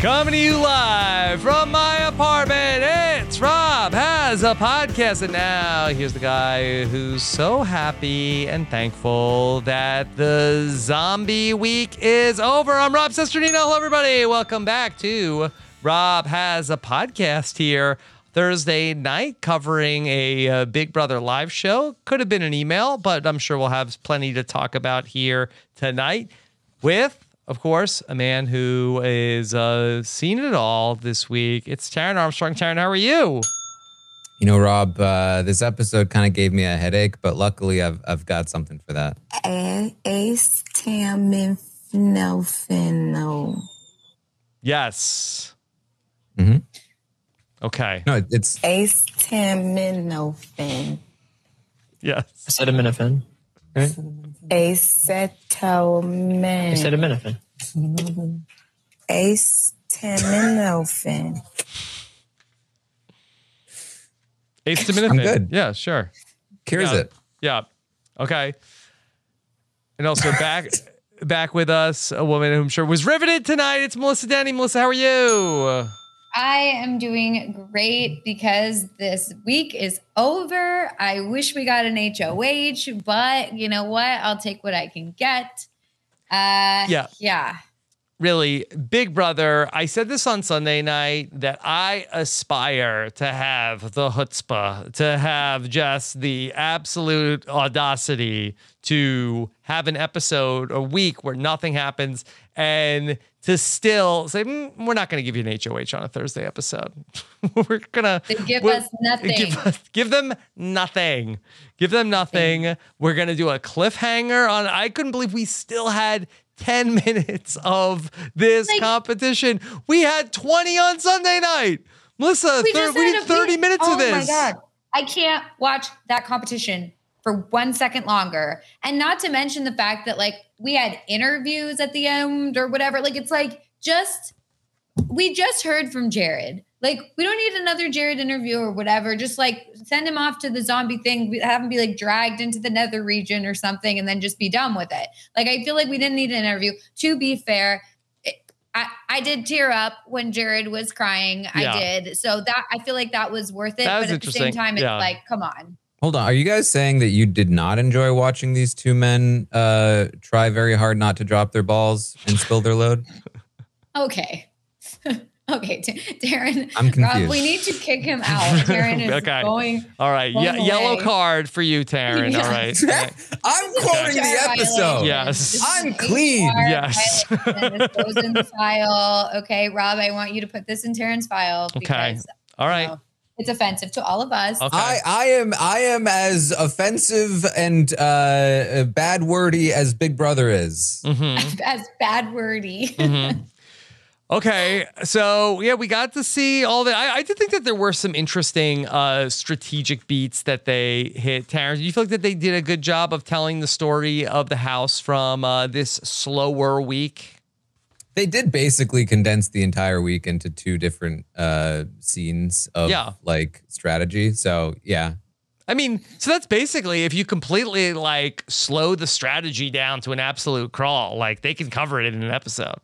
Coming to you live from my apartment, it's Rob has a podcast. And now here's the guy who's so happy and thankful that the zombie week is over. I'm Rob Cesternino. Hello, everybody. Welcome back to Rob has a podcast here. Thursday night covering a, uh Big Brother live show. Could have been an email, but I'm sure we'll have plenty to talk about here tonight with of course, a man who is uh, seen it all this week. It's Taran Armstrong. Taran, how are you? You know, Rob, uh, this episode kind of gave me a headache, but luckily I've I've got something for that. Acetaminophen. Yes. hmm Okay. No, it's Acetaminophen. Yes. Acetaminophen. Right? Acetamin. Acetaminophen. Acetaminophen. Acetaminophen. I'm good. Yeah, sure. cures yeah. it. Yeah. Okay. And also back back with us, a woman who I'm sure was riveted tonight. It's Melissa Deni. Melissa, how are you? I am doing great because this week is over. I wish we got an HOH, but you know what? I'll take what I can get. Uh, Yeah. Yeah. Really, Big Brother, I said this on Sunday night that I aspire to have the chutzpah, to have just the absolute audacity to have an episode a week where nothing happens and to still say, "Mm, we're not going to give you an HOH on a Thursday episode. we're going to They give we're- us nothing. Give, us- give them nothing. Give them nothing. We're going to do a cliffhanger on. I couldn't believe we still had 10 minutes of this Like- competition. We had 20 on Sunday night. Melissa, We thir- we had need 30 big- minutes oh of this. Oh my god, I can't watch that competition for one second longer. And not to mention the fact that like we had interviews at the end or whatever. Like it's like just we just heard from Jared. Like we don't need another Jared interview or whatever. Just like send him off to the zombie thing. Have him be like dragged into the nether region or something, and then just be done with it. Like I feel like we didn't need an interview. To be fair, it- I, I did tear up when Jared was crying. Yeah. I did. So that I feel like that was worth it. That was but at the same time, it's Yeah. like, come on. Hold on. Are you guys saying that you did not enjoy watching these two men uh, try very hard not to drop their balls and spill their load? Okay. okay, T- Darren. I'm Rob, confused. we need to kick him out. Darren is Okay. going. All right. One Ye- yellow way. card for you, Taran. All right. I'm quoting the episode. violation. Yes. I'm clean. Yes. violation. This goes in the file. Okay, Rob, I want you to put this in Taran's file Okay. because All you know, it's offensive to all of us. Okay. I, I am I am as offensive and uh, bad wordy as Big Brother is. Mhm. As bad wordy. Mhm. Okay, so yeah, we got to see all that. I, I did think that there were some interesting uh, strategic beats that they hit. Terrence, do you feel like that they did a good job of telling the story of the house from uh, this slower week? They did basically condense the entire week into two different uh, scenes of Yeah. like strategy. So yeah, I mean, so that's basically if you completely like slow the strategy down to an absolute crawl, like they can cover it in an episode.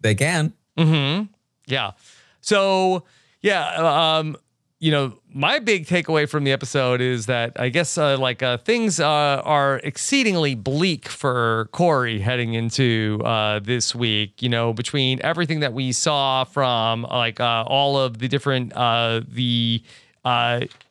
They can. Mm-hmm. Yeah. So yeah, um, you know, my big takeaway from the episode is that I guess uh, like uh, things uh, are exceedingly bleak for Cory heading into uh, this week. You know, between everything that we saw from like uh, all of the different uh, the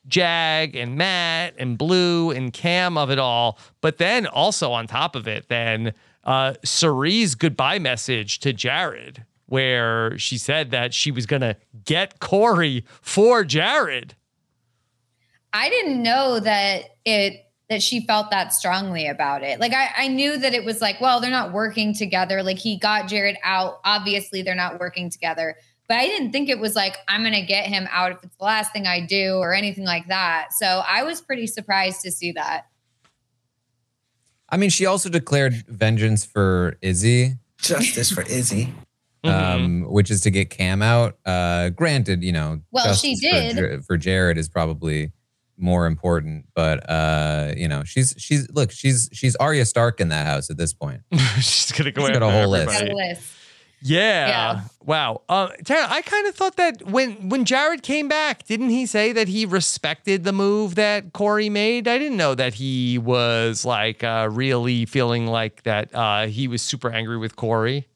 Jag and Matt and Blue and Cam of it all, but then also on top of it, then uh, Cirie's goodbye message to Jared, where she said that she was gonna get Cory for Jared. I didn't know that it that she felt that strongly about it. Like I, I knew that it was like, well, they're not working together. Like he got Jared out. Obviously, they're not working together. But I didn't think it was like, I'm gonna get him out if it's the last thing I do or anything like that. So I was pretty surprised to see that. I mean, she also declared vengeance for Izzy. Justice for Izzy. Um, which is to get Cam out. Uh, granted, you know, Well, she justice for did. For Jared is probably more important, but uh, you know, she's she's look, she's she's Arya Stark in that house at this point. She's gonna go She's got a whole list. Yeah. Yeah. Wow. Uh, Tara, I kind of thought that when when Jared came back, didn't he say that he respected the move that Cory made? I didn't know that he was like uh, really feeling like that uh, he was super angry with Cory.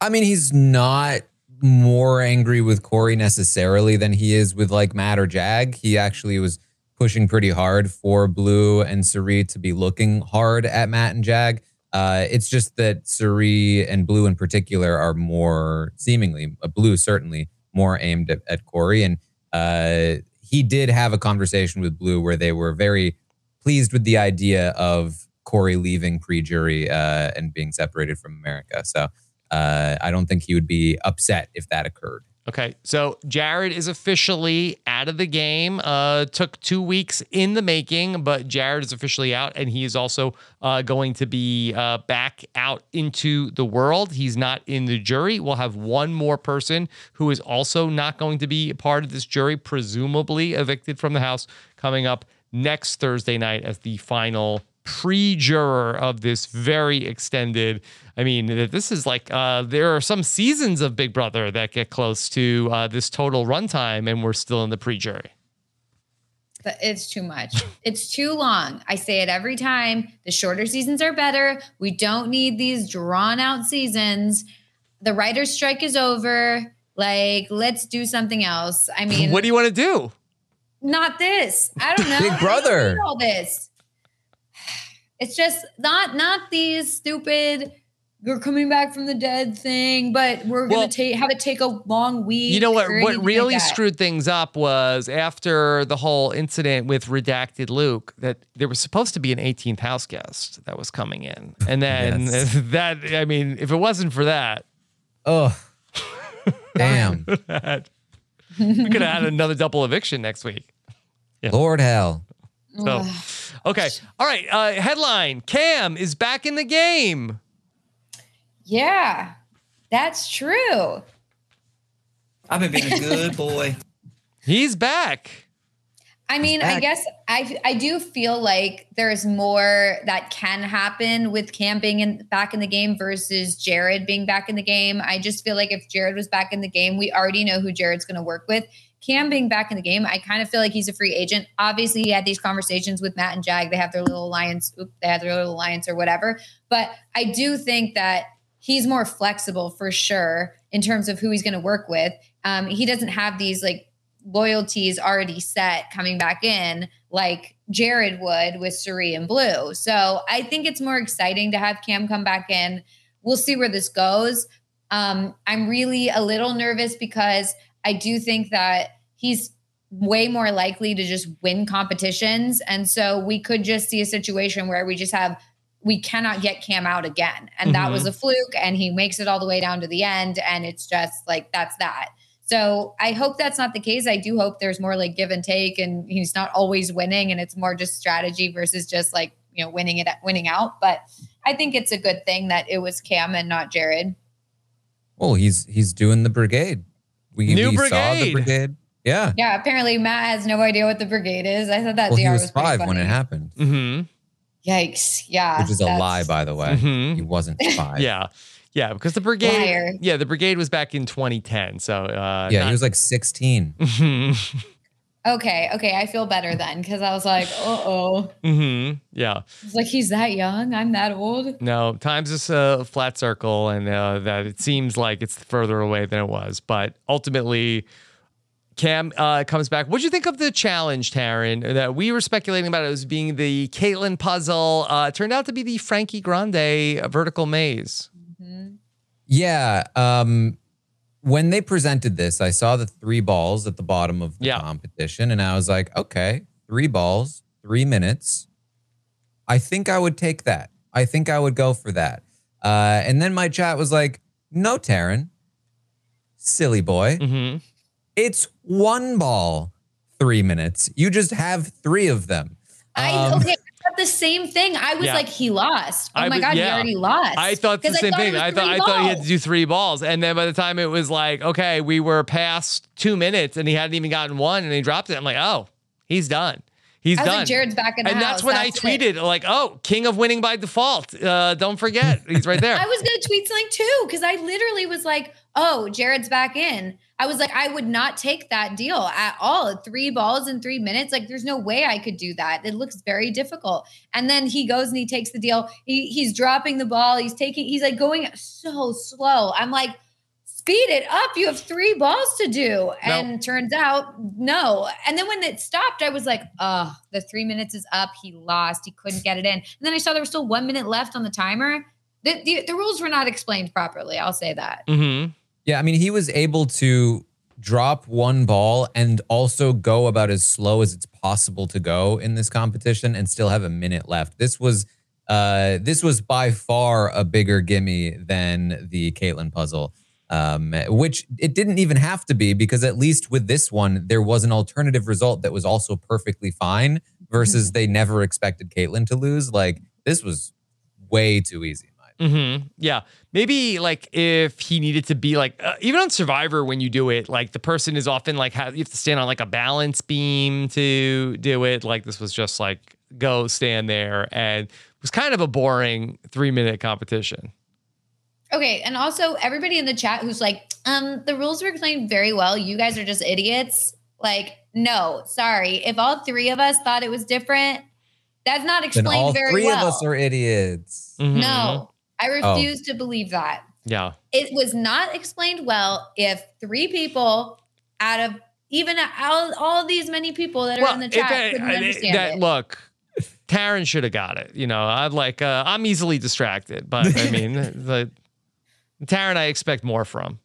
I mean, he's not more angry with Cory necessarily than he is with like Matt or Jag. He actually was pushing pretty hard for Blue and Cirie to be looking hard at Matt and Jag. Uh, it's just that Cirie and Blue in particular are more seemingly, uh, Blue certainly more aimed at, at Cory. And uh, he did have a conversation with Blue where they were very pleased with the idea of Cory leaving pre-jury uh, and being separated from America. So uh, I don't think he would be upset if that occurred. Okay, so Jared is officially out of the game. Uh, took two weeks in the making, but Jared is officially out, and he is also uh, going to be uh, back out into the world. He's not in the jury. We'll have one more person who is also not going to be a part of this jury, presumably evicted from the house, coming up next Thursday night as the final pre-juror of this very extended i mean this is like uh, there are some seasons of big brother that get close to uh, this total runtime and we're still in the pre-jury But it's too much. It's too long. I say it every time. The shorter seasons are better. We don't need these drawn out seasons. The writer's strike is over. Like, let's do something else. I mean, what do you want to do not this. I don't know. Big I don't Brother. need All this. It's just not not these stupid. You're coming back from the dead thing, but we're Well- gonna take have it take a long week. you know what what really like screwed things up was after the whole incident with redacted luke that there was supposed to be an 18th house guest that was coming in and then Yes. that i mean if it wasn't for that Oh, damn. that we could have had another double eviction next week Lord hell. So, okay. All right. Uh, headline Cam is back in the game. Yeah, that's true. I've been being a good boy. He's back. I mean, I guess I I do feel like there's more that can happen with Cam being in, back in the game versus Jared being back in the game. I just feel like if Jared was back in the game, we already know who Jared's going to work with. Cam being back in the game, I kind of feel like he's a free agent. Obviously, he had these conversations with Matt and Jag. They have their little alliance. Oop, they have their little alliance or whatever. But I do think that he's more flexible for sure in terms of who he's going to work with. Um, he doesn't have these like loyalties already set coming back in like Jared would with Cirie and Blue. So I think it's more exciting to have Cam come back in. We'll see where this goes. Um, I'm really a little nervous because I do think that he's way more likely to just win competitions. And so we could just see a situation where we just have we cannot get Cam out again. And that Mhm. was a fluke. And he makes it all the way down to the end. And it's just like, that's that. So I hope that's not the case. I do hope there's more like give and take and he's not always winning and it's more just strategy versus just like, you know, winning it, winning out. But I think it's a good thing that it was Cam and not Jared. Well, he's he's doing the brigade. We, New we saw brigade. the brigade. Yeah. Yeah. Apparently Matt has no idea what the brigade is. I thought that Well, DR he was, was pretty five when it happened, Mm-hmm. Yikes. Yeah. which is a lie, by the way. Mhm. He wasn't five. Yeah. Yeah, because the brigade, Liar. yeah, the brigade was back in 2010. So, uh, Yeah, he was like 16. Okay. Okay. I feel better then because I was like, uh oh. Mhm. Yeah. It's like he's that young. I'm that old. No, time's just a flat circle, and uh, that it seems like it's further away than it was. But ultimately, Cam uh, comes back. What'd you think of the challenge, Taran? That we were speculating about it as being the Caitlyn puzzle. Uh, turned out to be the Frankie Grande vertical maze. Yeah. Um, when they presented this, I saw the three balls at the bottom of the Yeah. competition, and I was like, okay, three balls, three minutes. I think I would take that. I think I would go for that. Uh, and then my chat was like, no, Taran, silly boy. Mm-hmm. It's one ball, three minutes. You just have three of them. I Um, okay. I thought the same thing. I was Yeah. like, he lost. Oh I my god, he already lost. I thought the same it thing. I thought three I thought he had to do three balls, and then by the time it was like, okay, we were past two minutes, and he hadn't even gotten one, and he dropped it. I'm like, oh, he's done. He's I done. like, Jared's back in the and house. that's when I That's it. tweeted like, "Oh, king of winning by default. Uh, don't forget, he's right there." I was gonna tweet something too because I literally was like, "Oh, Jared's back in." I was like, I would not take that deal at all. Three balls in three minutes, like there's no way I could do that. It looks very difficult. And then he goes and he takes the deal. He, he's dropping the ball. He's taking. He's like going so slow. I'm like, speed it up. You have three balls to do. And turns out, no. And then when it stopped, I was like, oh, the three minutes is up. He lost. He couldn't get it in. And then I saw there was still one minute left on the timer. The, the, the rules were not explained properly. I'll say that. mm-hmm. Yeah, I mean, he was able to drop one ball and also go about as slow as it's possible to go in this competition and still have a minute left. This was uh this was by far a bigger gimme than the Caitlyn puzzle. Um, which it didn't even have to be because at least with this one, there was an alternative result that was also perfectly fine versus they never expected Caitlyn to lose. Like this was way too easy. In my Mm-hmm. Yeah. Maybe like if he needed to be like, uh, even on Survivor, when you do it, like the person is often like, ha- you have to stand on like a balance beam to do it. Like this was just like, go stand there. And it was kind of a boring three minute competition. Okay, and also everybody in the chat who's like, um, the rules were explained very well. You guys are just idiots. Like, no, sorry. If all three of us thought it was different, that's not Then explained all very three well. of us are idiots. Mhm. no, I refuse to believe that. Yeah. It was not explained well if three people out of even all, all these many people that are in the if chat I- couldn't I- understand that, it. look, Taran should have got it. You know, I'd like, uh, I'm easily distracted, but I mean, the Taran, I expect more from.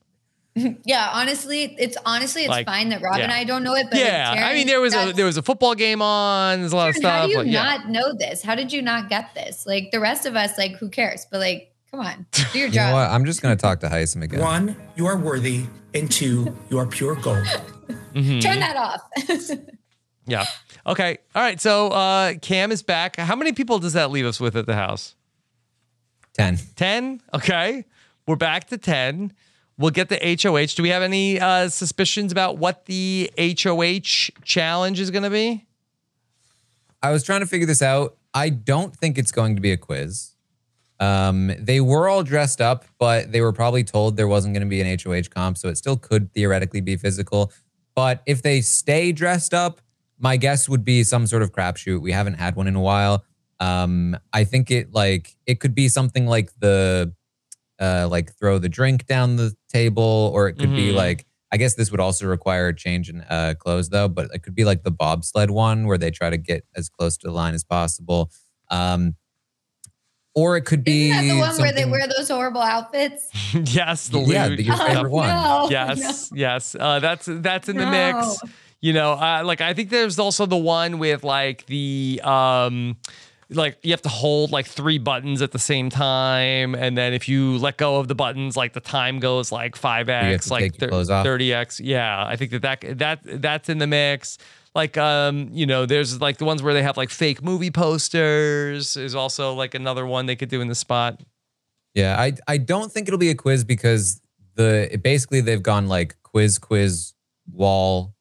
yeah, honestly, it's honestly it's Like, fine that Rob and. I don't know it. But yeah, I mean, there was a there was a football game on. There's a lot of stuff. How do you like, yeah. not know this? How did you not get this? Like the rest of us, like who cares? But like, come on, do your You know job. what? I'm just gonna talk to Hisam again. One, you are worthy, and two, you are pure gold. Mhm. Turn that off. Yeah. Okay. All right. So uh, Cam is back. How many people does that leave us with at the house? Ten. 10. Okay. We're back to 10. We'll get the HOH. Do we have any uh, suspicions about what the HOH challenge is going to be? I was trying to figure this out. I don't think it's going to be a quiz. Um, they were all dressed up, but they were probably told there wasn't going to be an HOH comp, so it still could theoretically be physical. But if they stay dressed up, my guess would be some sort of crapshoot. We haven't had one in a while. Um, I think it like it could be something like the uh, like throw the drink down the table, or it could be Mhm. like I guess this would also require a change in uh, clothes though, but it could be like the bobsled one where they try to get as close to the line as possible. Um, or it could be Isn't that the one where they wear those horrible outfits? yes, the Yeah, luge. the- your favorite one. No, yes, yes. Uh, that's that's in the mix. You know, uh, like I think there's also the one with like the um like you have to hold like three buttons at the same time, and then if you let go of the buttons, like the time goes like five x, like take your clothes off. thirty x. Yeah, I think that that that that's in the mix. Like um, you know, there's like the ones where they have like fake movie posters is also like another one they could do in the spot. Yeah, I I don't think it'll be a quiz because the basically they've gone like quiz quiz wall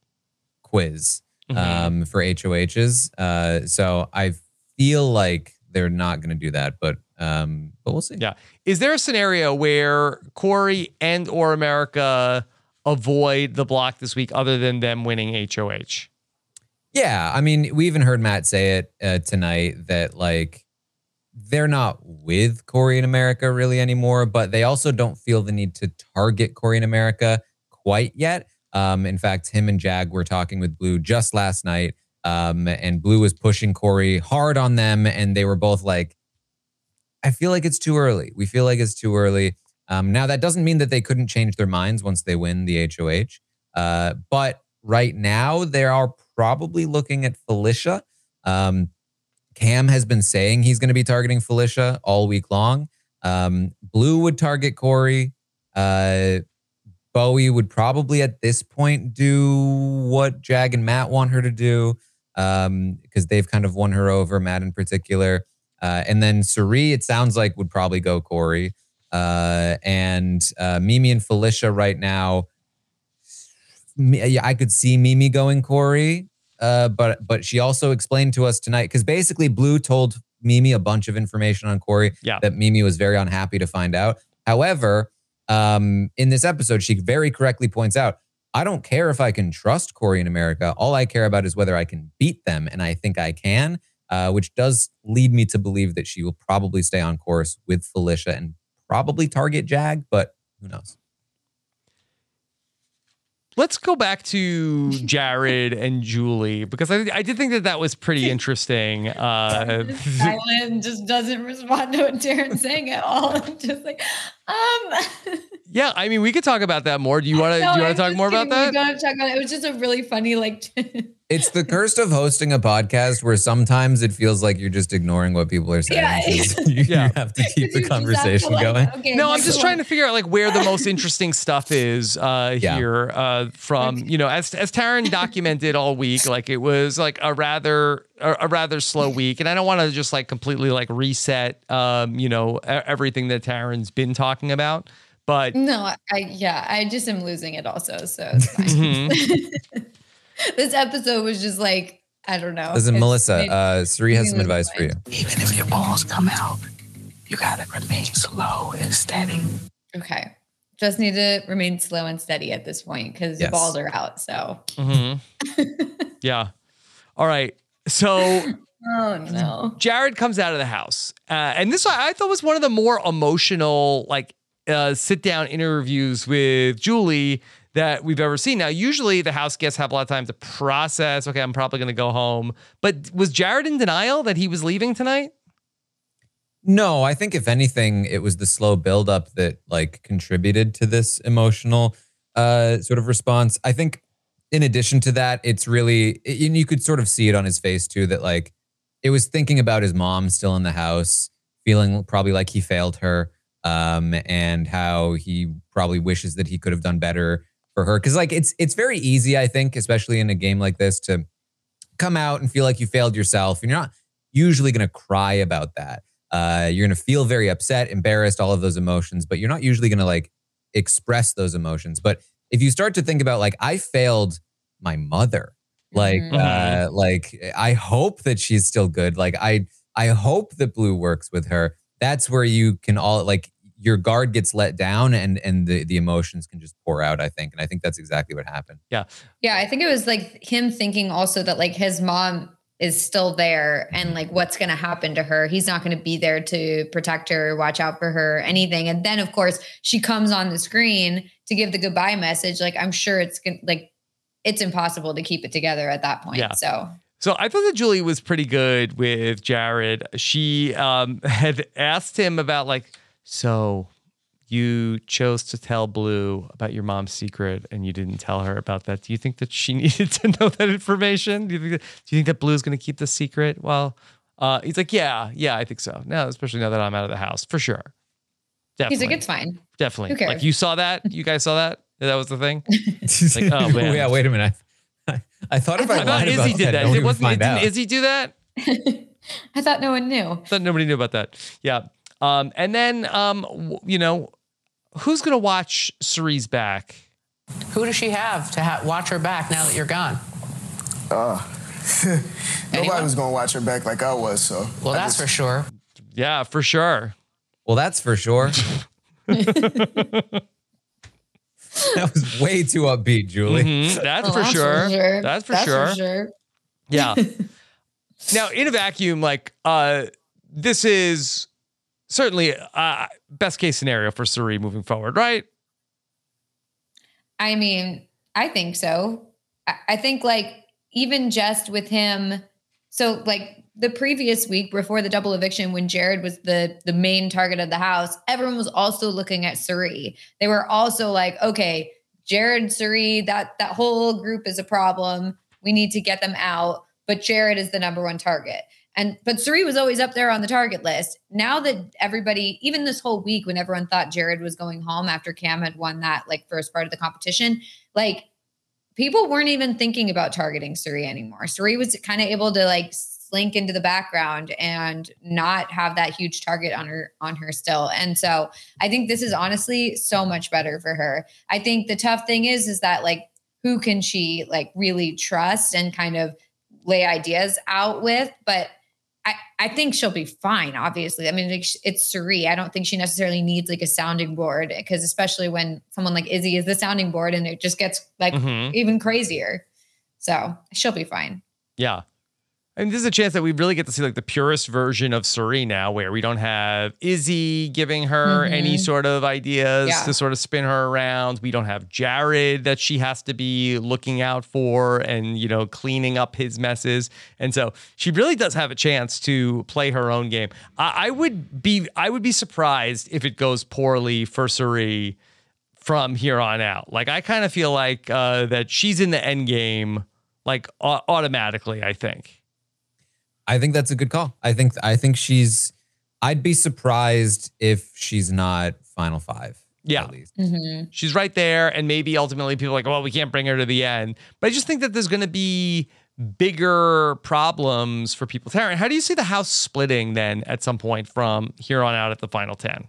quiz Mhm. um for HOHs. Uh so I feel like they're not going to do that, but um but we'll see. Yeah. Is there a scenario where Cory and or America avoid the block this week other than them winning HOH? Yeah, I mean, we even heard Matt say it uh, tonight that like they're not with Cory in America really anymore, but they also don't feel the need to target Cory in America quite yet. Um, in fact, him and Jag were talking with Blue just last night, um, and Blue was pushing Cory hard on them, and they were both like, "I feel like it's too early. We feel like it's too early." Um, now that doesn't mean that they couldn't change their minds once they win the HOH, uh, but right now they are probably looking at Felicia. Um, Cam has been saying he's going to be targeting Felicia all week long. Um, Blue would target Cory. Uh, Bowie would probably at this point do what Jag and Matt want her to do because they've kind of won her over, Matt in particular. Uh, and then Cirie, it sounds like, would probably go Cory. Uh, and uh, Mimi and Felicia right now, yeah, I could see Mimi going Cory. Uh, but but she also explained to us tonight because basically Blue told Mimi a bunch of information on Cory Yeah. that Mimi was very unhappy to find out. However, um, in this episode, she very correctly points out, I don't care if I can trust Cory in America. All I care about is whether I can beat them, and I think I can, uh, which does lead me to believe that she will probably stay on course with Felicia and probably target Jag, but who knows? Let's go back to Jared and Julie because I, I did think that that was pretty interesting. Uh, Silent just doesn't respond to what Darren's saying at all. just like, um. yeah, I mean, we could talk about that more. Do you want to? No, do you want to talk just more about kidding. We that? don't have to talk about it. It was just a really funny, like, It's the curse of hosting a podcast where sometimes it feels like you're just ignoring what people are saying. Yeah. So you, you have to keep the conversation going. okay, no, I'm just one. trying to figure out like where the most interesting stuff is uh, Yeah. here. Uh, from you know, as as Taran documented all week, like it was like a rather a, a rather slow week, and I don't want to just like completely like reset, um, you know, everything that Taran's been talking about, but No, I yeah, I just am losing it also, so it's fine. Mhm. this episode was just like I don't know. Listen, It's Melissa, made- uh, Cirie has some advice for you. Even if your balls come out, you gotta remain slow and steady. Okay, just need to remain slow and steady at this point because Yes. the balls are out. So Mhm. yeah. All right. So oh no, Jared comes out of the house, uh, and this I I thought was one of the more emotional, like uh, sit down interviews with Julie that we've ever seen. Now, usually the house guests have a lot of time to process. Okay, I'm probably going to go home. But was Jared in denial that he was leaving tonight? No, I think if anything, it was the slow buildup that like contributed to this emotional uh, sort of response. I think in addition to that, it's really, and you could sort of see it on his face too, that like it was thinking about his mom still in the house, feeling probably like he failed her, um, and how he probably wishes that he could have done better for her. Cause like it's it's very easy, I think, especially in a game like this, to come out and feel like you failed yourself. And you're not usually gonna cry about that. Uh, you're gonna feel very upset, embarrassed, all of those emotions, but you're not usually gonna like express those emotions. But if you start to think about like I failed my mother, like Mhm. uh, like I hope that she's still good. Like I I hope that Blue works with her. That's where you can all like your guard gets let down and and the the emotions can just pour out. I think, and I think that's exactly what happened. Yeah yeah, I think it was like him thinking also that like his mom is still there and like what's going to happen to her. He's not going to be there to protect her, watch out for her, anything. And then of course she comes on the screen to give the goodbye message. Like I'm sure it's gonna like it's impossible to keep it together at that point. Yeah. So So I thought that Julie was pretty good with Jared. She um, had asked him about like, so you chose to tell Blue about your mom's secret and you didn't tell her about that. Do you think that she needed to know that information? Do you think that, do you think that Blue's going to keep the secret Well, Uh, he's like, yeah, yeah, I think so. Now, especially now that I'm out of the house, for sure. Definitely. He's like, it's fine. Definitely. Who cares? Like you saw that? You guys saw that? That was the thing? like, oh man. yeah, wait a minute. I, I thought if I, I thought lied about Izzy did that, that. It wasn't, find didn't out. Izzy do that? I thought no one knew. thought nobody knew about that. Yeah. Um, and then, um, w- you know, who's going to watch Cirie's back? Who does she have to ha- watch her back now that you're gone? Uh, nobody was gonna watch her back like I was, so. Well, I that's just- for sure. Yeah, for sure. Well, that's for sure. that was way too upbeat, Julie. Mhm, That's, Well, for, that's sure. for sure. That's for That's sure. for sure. Yeah. now, in a vacuum, like uh, this is certainly uh, best case scenario for Cirie moving forward, right? I mean, I think so. I, I think like even just with him, so like the previous week before the double eviction, when Jared was the the main target of the house, everyone was also looking at Cirie. They were also like, okay, Jared, Cirie, that that whole group is a problem. We need to get them out. But Jared is the number one target. And but Cirie was always up there on the target list. Now that everybody, even this whole week, when everyone thought Jared was going home after Cam had won that like first part of the competition, like people weren't even thinking about targeting Cirie anymore. Cirie was kind of able to like slink into the background and not have that huge target on her on her still. And so I think this is honestly so much better for her. I think the tough thing is is that like who can she like really trust and kind of lay ideas out with, but I, I think she'll be fine, obviously. I mean, sh- it's Cirie. I don't think she necessarily needs like a sounding board because, especially when someone like Izzy is the sounding board and it just gets like Mhm. even crazier. So she'll be fine. Yeah. I mean, this is a chance that we really get to see like the purest version of Cirie now, where we don't have Izzy giving her Mhm. any sort of ideas Yeah. to sort of spin her around. We don't have Jared that she has to be looking out for and, you know, cleaning up his messes. And so she really does have a chance to play her own game. I, I would be I would be surprised if it goes poorly for Cirie from here on out. Like I kind of feel like uh, that she's in the end game like au- automatically, I think. I think that's a good call. I think I think she's. I'd be surprised if she's not final five. Yeah. at least. Mm-hmm. She's right there. And maybe ultimately people are like, well, we can't bring her to the end. But I just think that there's going to be bigger problems for people. Taran, how do you see the house splitting then at some point from here on out at the final 10?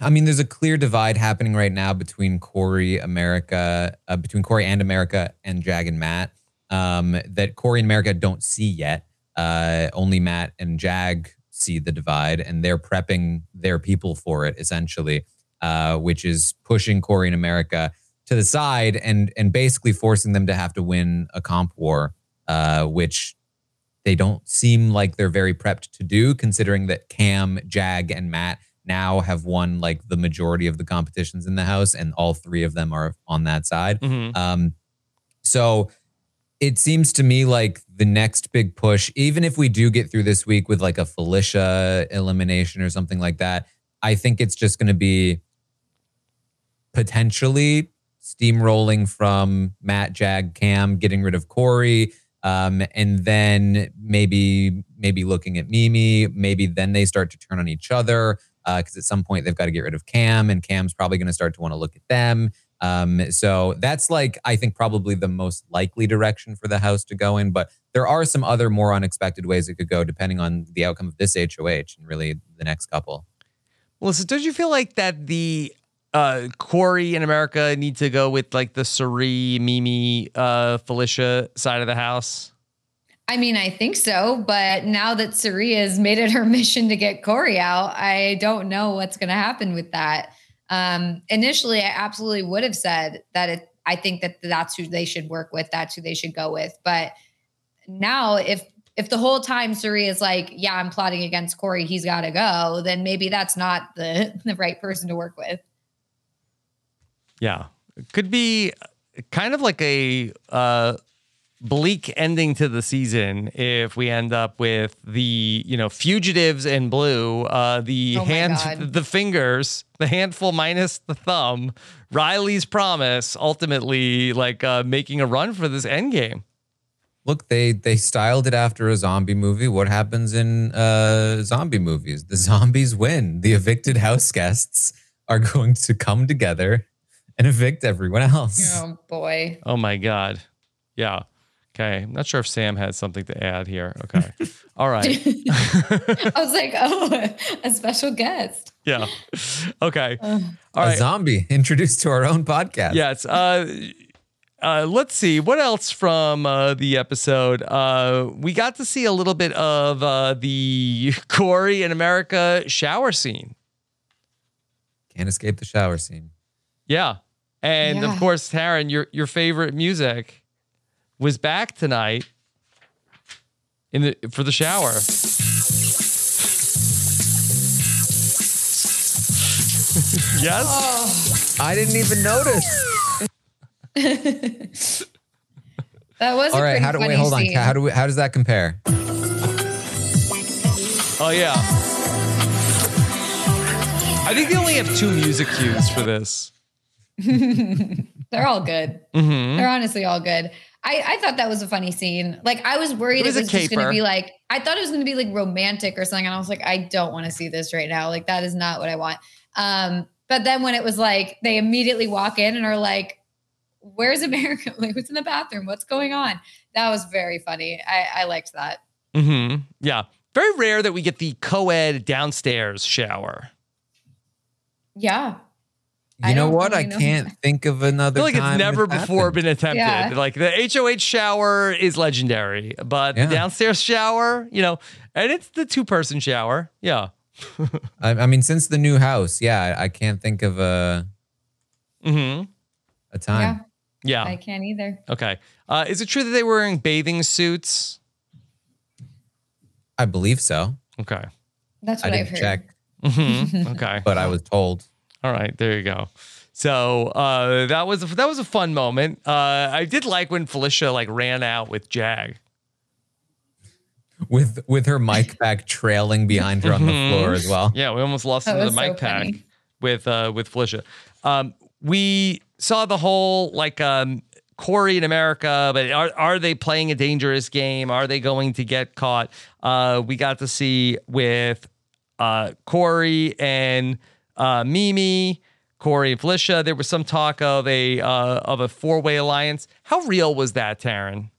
I mean, there's a clear divide happening right now between Cory America, uh, between Cory and America and Jag and Matt. Um, that Cory and America don't see yet. Uh, only Matt and Jag see the divide, and they're prepping their people for it essentially, uh, which is pushing Cory and America to the side and and basically forcing them to have to win a comp war, uh, which they don't seem like they're very prepped to do, considering that Cam, Jag, and Matt now have won like the majority of the competitions in the house, and all three of them are on that side. Mhm. Um, so it seems to me like the next big push, even if we do get through this week with like a Felicia elimination or something like that, I think it's just going to be potentially steamrolling from Matt, Jag, Cam, getting rid of Cory, um, and then maybe maybe looking at Mimi. Maybe then they start to turn on each other because at some point they've got to get rid of Cam, and Cam's probably going to start to want to look at them. Um, so that's like I think probably the most likely direction for the house to go in. But there are some other more unexpected ways it could go depending on the outcome of this HOH and really the next couple. Melissa, don't you feel like that the uh, Cory in America need to go with like the Cirie, Mimi, uh, Felicia side of the house? I mean, I think so, but now that Saria has made it her mission to get Cory out, I don't know what's going to happen with that. Um, initially, I absolutely would have said that it, I think that that's who they should work with, that's who they should go with. But now, if if the whole time Cirie is like, "Yeah, I'm plotting against Cory, he's got to go," then maybe that's not the the right person to work with. Yeah. It could be kind of like a uh, bleak ending to the season if we end up with the, you know, fugitives in blue, uh, the Oh my hand, God. the fingers, the handful minus the thumb, Riley's promise, ultimately like uh, making a run for this end game. look, they they styled it after a zombie movie. What happens in uh, zombie movies? The zombies win. The evicted house guests are going to come together and evict everyone else. Oh boy. Oh my God. Yeah. Okay. I'm not sure if Sam has something to add here. Okay. All right. I was like, oh, a special guest. Yeah. Okay. Ugh. All a zombie introduced to our own podcast. Yes. Uh, uh, let's see what else from uh, the episode. Uh, we got to see a little bit of uh, the Cory in America shower scene. Can't escape the shower scene. Yeah, and Yeah. of course, Taran, your your favorite music was back tonight in the for the shower. yes. I didn't even notice. That was All a right, pretty how do funny wait? Hold on. scene. How do we, how does that compare? Oh yeah. I think they only have two music cues for this. They're all good. Mhm. They're honestly all good. I, I thought that was a funny scene. Like I was worried It it was was, just going to be like I thought it was going to be like romantic or something, and I was like, I don't want to see this right now. Like that is not what I want. Um, but then when it was like they immediately walk in and are like, "Where's America? Like who's in the bathroom? What's going on?" That was very funny. I, I liked that. Mm-hmm. Yeah. Very rare that we get the co-ed downstairs shower. Yeah. You I know don't what? I really know. can't think of another. I feel like time it's never this before happened. been attempted. Yeah. Like the HOH shower is legendary, but Yeah. the downstairs shower, you know, and it's the two-person shower. Yeah. I, I mean, since the new house, yeah, I, I can't think of a Mm-hmm. a time. Yeah. I can't either. Okay. Uh, is it true that they were wearing bathing suits? I believe so. Okay. That's I what I've didn't heard. check, Mm-hmm. Okay. but I was told. All right, there you go. So uh, that was that was a fun moment. Uh, I did like when Felicia like ran out with Jag. with with her mic pack trailing behind her on the Mhm. floor as well. Yeah, we almost lost the was so mic pack funny. with uh, with Felicia. Um, we saw the whole like um, Cory in America, but are are they playing a dangerous game? Are they going to get caught? Uh, we got to see with uh, Cory and uh, Mimi, Cory and Felicia. There was some talk of a uh, of a four way alliance. How real was that, Taran?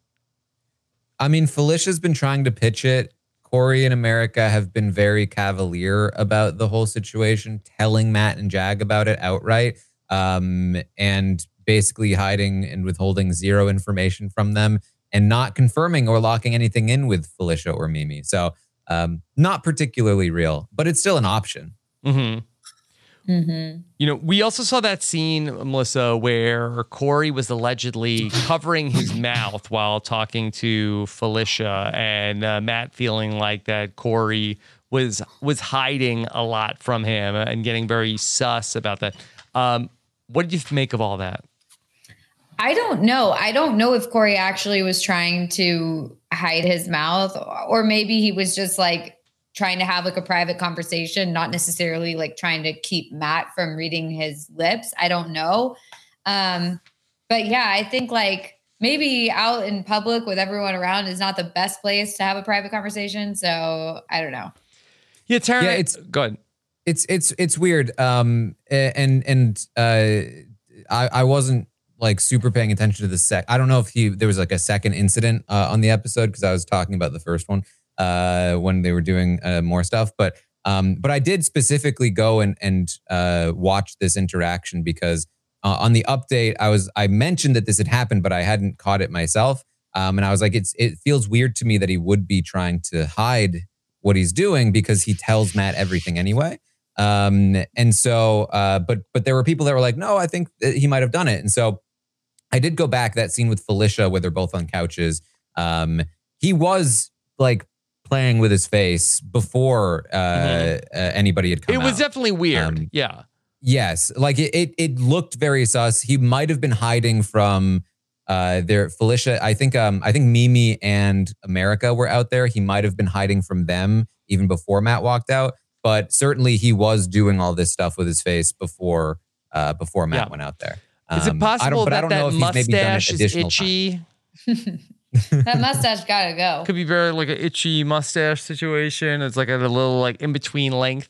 I mean, Felicia's been trying to pitch it. Cory and America have been very cavalier about the whole situation, telling Matt and Jag about it outright, um, and basically hiding and withholding zero information from them and not confirming or locking anything in with Felicia or Mimi. So, um, not particularly real, but it's still an option. Mm-hmm. Mm-hmm. You know, we also saw that scene, Melissa, where Cory was allegedly covering his mouth while talking to Felicia, and uh, Matt feeling like that Cory was was hiding a lot from him and getting very sus about that. Um, what did you make of all that? I don't know. I don't know if Cory actually was trying to hide his mouth or maybe he was just like trying to have like a private conversation, not necessarily like trying to keep Matt from reading his lips. I don't know. Um, but yeah, I think like maybe out in public with everyone around is not the best place to have a private conversation. So I don't know. Yeah, Taran. Yeah, it's- good. it's it's it's weird um and and uh i i wasn't like super paying attention to the sec i don't know if he there was like a second incident uh, on the episode because i was talking about the first one uh when they were doing uh, more stuff but um but i did specifically go and and uh watch this interaction because uh, on the update i was i mentioned that this had happened but i hadn't caught it myself um and i was like it's it feels weird to me that he would be trying to hide what he's doing because he tells matt everything anyway um, and so, uh, but but there were people that were like, no, I think he might have done it. And so, I did go back that scene with Felicia where they're both on couches. Um, he was like playing with his face before uh, uh, anybody had come. It was out. definitely weird. Um, yeah. Yes, like it, it, it looked very sus. He might have been hiding from uh, there. Felicia, I think, um, I think Mimi and America were out there. He might have been hiding from them even before Matt walked out. But certainly, he was doing all this stuff with his face before, uh, before Matt Yeah. went out there. Is it Um, I don't- possible but I that don't know that if he's maybe done it mustache is itchy? that mustache gotta go. Could be very like an itchy mustache situation. It's like at a little like in between length.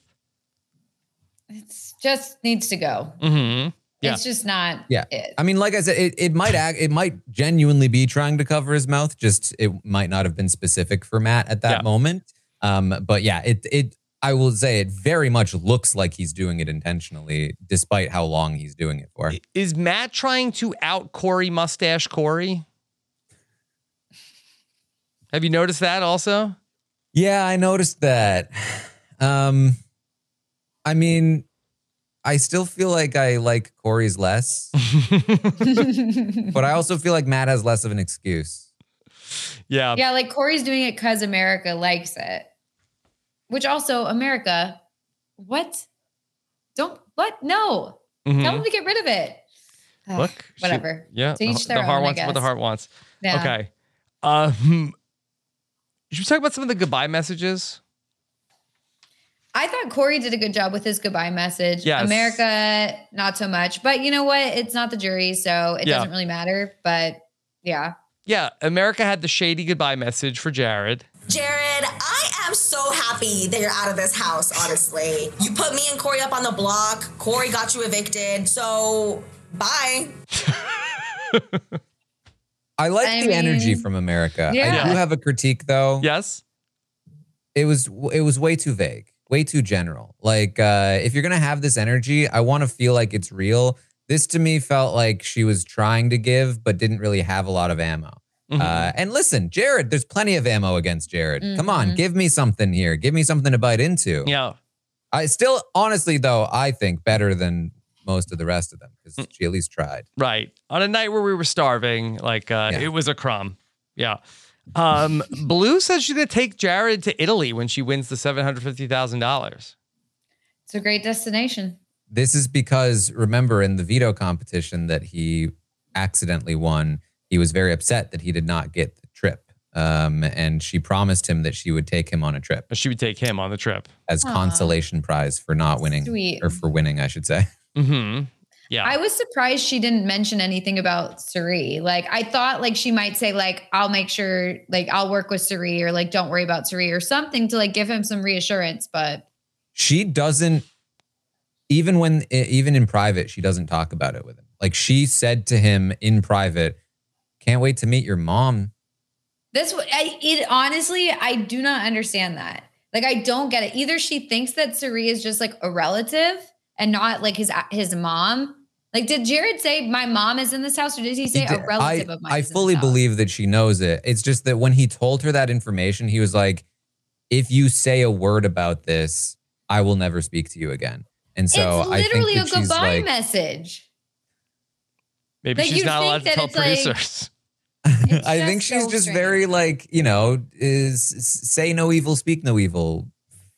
It's just needs to go. Mm-hmm. Yeah. It's just not Yeah. it. I mean, like I said, it, it might act, it might genuinely be trying to cover his mouth. Just it might not have been specific for Matt at that Yeah. moment. Um, but yeah, it it I will say it very much looks like he's doing it intentionally, despite how long he's doing it for. Is Matt trying to out Cory mustache Cory? Have you noticed that also? Yeah, I noticed that. Um, I mean, I still feel like I like Cory's less, but I also feel like Matt has less of an excuse. Yeah. yeah, like Cory's doing it because America likes it. Which also, America, what? Don't what? No. Mhm. Tell them to get rid of it. Ugh, Look. she- whatever. yeah. To the, each their the heart own, I wants what the heart wants. Yeah. Okay. Um, should we talk about some of the goodbye messages? I thought Cory did a good job with his goodbye message. Yes. America, not so much. But you know what? It's not the jury, so it Yeah. doesn't really matter. But yeah. Yeah. America had the shady goodbye message for Jared. Jared, I am so happy that you're out of this house, honestly. You put me and Cory up on the block. Cory got you evicted. So, bye. I like I the energy from America. I do have a critique though. Yes. It was it was way too vague, way too general. Like uh if you're gonna have this energy, I want to feel like it's real. This to me felt like she was trying to give, but didn't really have a lot of ammo. Mm-hmm. Uh, and listen, Jared, there's plenty of ammo against Jared. Come on, Mhm. give me something here. Give me something to bite into. Yeah. I still, honestly, though, I think better than most of the rest of them because Mm. she at least tried. Right. On a night where we were starving, like uh, it was a crumb. Yeah. Um, Blue says she's gonna take Jared to Italy when she wins the seven hundred fifty thousand dollars. It's a great destination. This is because remember in the veto competition that he accidentally won, he was very upset that he did not get the trip. Um, and she promised him that she would take him on a trip She would take him on the trip. as Aw. consolation prize for not winning Sweet. or for winning, I should say. Mm-hmm. Yeah. I was surprised she didn't mention anything about Cirie. Like I thought like she might say like I'll make sure like I'll work with Cirie or like don't worry about Cirie or something to like give him some reassurance, but she doesn't even when even in private she doesn't talk about it with him like she said to him in private can't wait to meet your mom this I, it honestly I do not understand that. Like I don't get it. Either she thinks that Cirie is just like a relative and not like his his mom. Like did Jared say my mom is in this house or did he say He a relative I, of mine? I fully believe that she knows it it's just that when he told her that information he was like if you say a word about this i will never speak to you again and so it's i think literally a that she's goodbye like message. Maybe Like, she's not allowed to think tell that it's like- i think she's so just strange. very like you know is say no evil speak no evil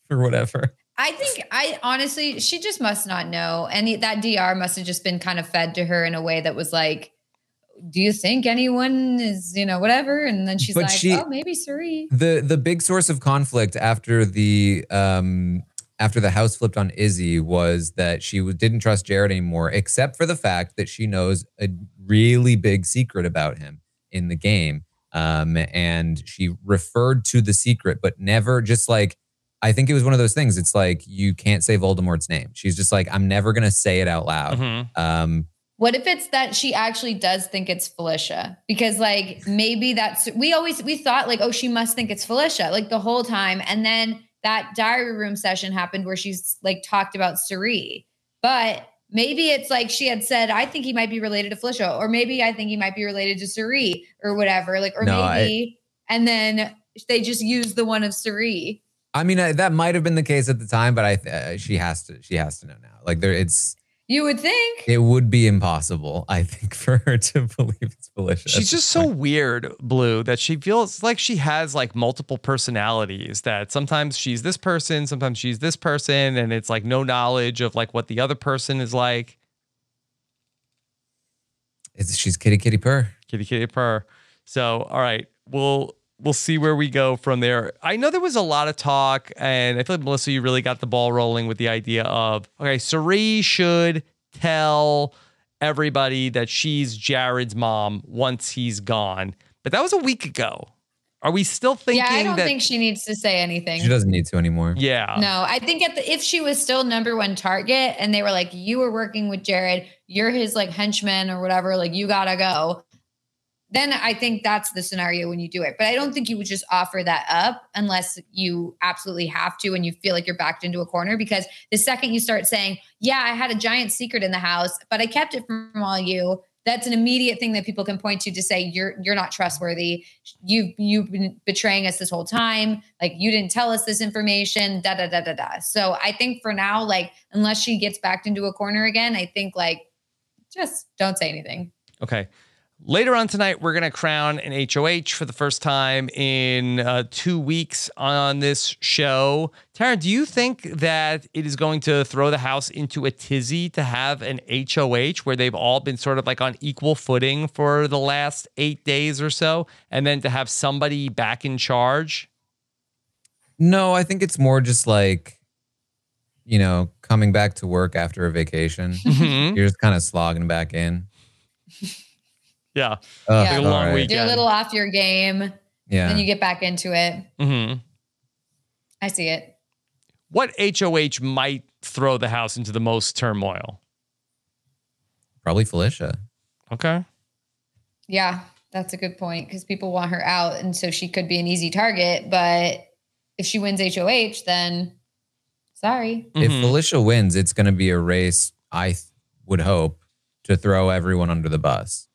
or whatever I think I honestly, she just must not know. And that DR must have just been kind of fed to her in a way that was like, do you think anyone is, you know, whatever? And then she's But like, she- oh, maybe Cirie. the the big source of conflict after the um after the house flipped on Izzy was that she didn't trust Jared anymore, except for the fact that she knows a really big secret about him in the game. Um, and she referred to the secret, but never just like I think it was one of those things. It's like you can't say Voldemort's name. She's just like, I'm never gonna say it out loud. Mm-hmm. Um, What if it's that she actually does think it's Felicia? Because like maybe that's we always we thought like, oh, she must think it's Felicia like the whole time. And then that diary room session happened where she's like talked about Cirie. But maybe it's like she had said, I think he might be related to Felicia, or maybe I think he might be related to Cirie or whatever. Like, or No, I- maybe, and then they just use the one of Cirie. I mean, I, that might have been the case at the time, but I uh, she has to she has to know now. Like there, it's You would think. it would be impossible, I think, for her to believe it's Felicia. She's just so weird, Blue, that she feels like she has like multiple personalities. That sometimes she's this person, sometimes she's this person, and it's like no knowledge of like what the other person is like. It's, she's kitty kitty purr. Kitty kitty purr. So, all right, we'll we'll see where we go from there. I know there was a lot of talk, and I feel like Melissa, you really got the ball rolling with the idea of okay, Cirie should tell everybody that she's Jared's mom once he's gone. But that was a week ago. Are we still thinking yeah, I don't that? think she needs to say anything. She doesn't need to anymore. yeah. No, I think at the, if she was still number one target and they were like, you were working with Jared, you're his like henchman or whatever, like you gotta go. Then I think that's the scenario when you do it. But I don't think you would just offer that up unless you absolutely have to and you feel like you're backed into a corner. Because the second you start saying, Yeah, I had a giant secret in the house, but I kept it from all you, that's an immediate thing that people can point to to say you're you're not trustworthy. You've you've been betraying us this whole time. Like you didn't tell us this information. Da da da da da. So I think for now, like unless she gets backed into a corner again, I think like just don't say anything. Okay. Later on tonight, we're going to crown an HOH for the first time in uh, two weeks on this show. Taran, do you think that it is going to throw the house into a tizzy to have an HOH where they've all been sort of like on equal footing for the last eight days or so, and then to have somebody back in charge? No, I think it's more just like, you know, coming back to work after a vacation. Mhm. You're just kind of slogging back in. Yeah. Ugh, Like a long all right. weekend. You're a little off your game. Yeah. Then you get back into it. hmm I see it. What HOH might throw the house into the most turmoil? Probably Felicia. Okay. Yeah, that's a good point because people want her out. And so she could be an easy target. But if she wins HOH, then sorry. If Mhm. Felicia wins, it's going to be a race, I th- would hope, to throw everyone under the bus.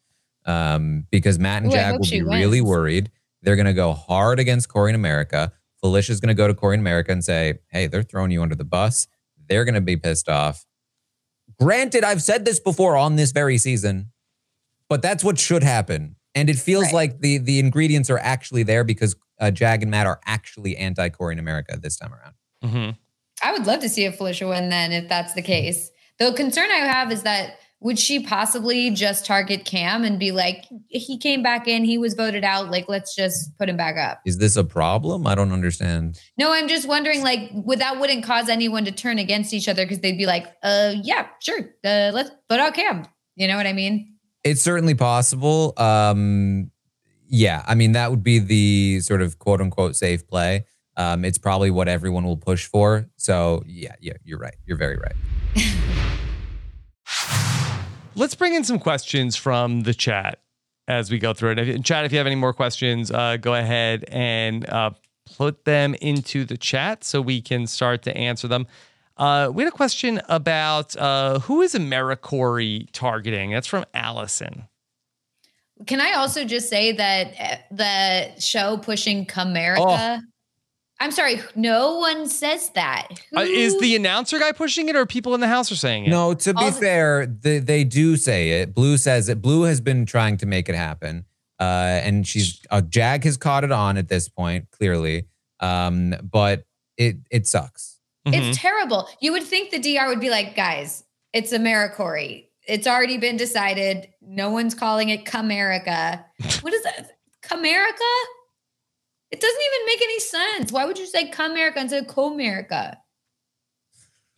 Um, because Matt and Ooh, I will she be really worried. They're going to go hard against Cory in America. Felicia's going to go to Cory in America and say, hey, they're throwing you under the bus. They're going to be pissed off. Granted, I've said this before on this very season, but that's what should happen. And it feels Right. like the the ingredients are actually there because uh, Jag and Matt are actually anti Cory in America this time around. Mm-hmm. I would love to see a Felicia win then if that's the case. The concern I have is that would she possibly just target Cam and be like, he came back in, he was voted out, like let's just put him back up. Is this a problem? I don't understand. No, I'm just wondering, like, would that wouldn't cause anyone to turn against each other because they'd be like, uh, yeah, sure, uh, let's vote out Cam. You know what I mean? It's certainly possible. Um, yeah, I mean that would be the sort of quote unquote safe play. Um, it's probably what everyone will push for. So yeah, yeah, you're right. You're very right. Let's bring in some questions from the chat as we go through it. If- Chat, if you have any more questions, uh, go ahead and uh, put them into the chat so we can start to answer them. Uh, we had a question about uh, who is AmeriCory targeting? That's from Allison. Can I also just say that uh, the show pushing Comerica? I'm sorry, no one says that. Uh, is the announcer guy pushing it or people in the house are saying it? No, to be All fair, they, they do say it. Blue says it. Blue has been trying to make it happen, uh, and she's uh, Jag has caught it on at this point, clearly. Um, but it it sucks. Mhm. It's terrible. You would think the DR would be like, guys, it's AmeriCory. It's already been decided. No one's calling it Comerica. What is that? Comerica? It doesn't even make any sense. Why would you say Comerica instead of Comerica?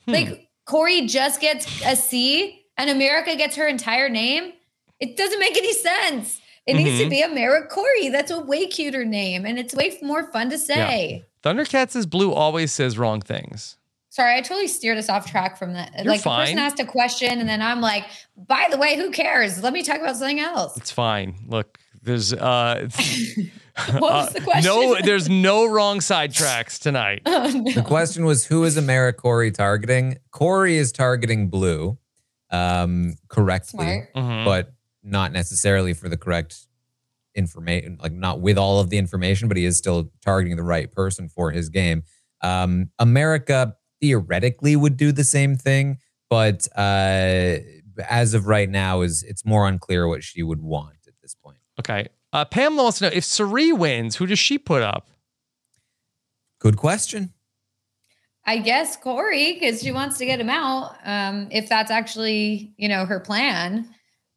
Hmm. Like Cory just gets a C and America gets her entire name. It doesn't make any sense. It needs to be be AmeriCory. That's a way cuter name and it's way more fun to say. Thundercats is blue always says wrong things. Sorry, I totally steered us off track from that. You're like the person asked a question, and then I'm like, by the way, who cares? Let me talk about something else. It's fine. Look, there's uh, What was the question? no, there's no wrong sidetracks tonight. Oh, no. The question was who is AmeriCory targeting? Cory is targeting Blue, um, correctly, Smart. Mhm. but not necessarily for the correct information, like not with all of the information, but he is still targeting the right person for his game. Um, America theoretically would do the same thing, but uh, as of right now, is it's more unclear what she would want at this point. Okay. Uh, Pamela wants to know if Cirie wins, who does she put up? Good question. I guess Cory, because she wants to get him out. Um, if that's actually, you know, her plan.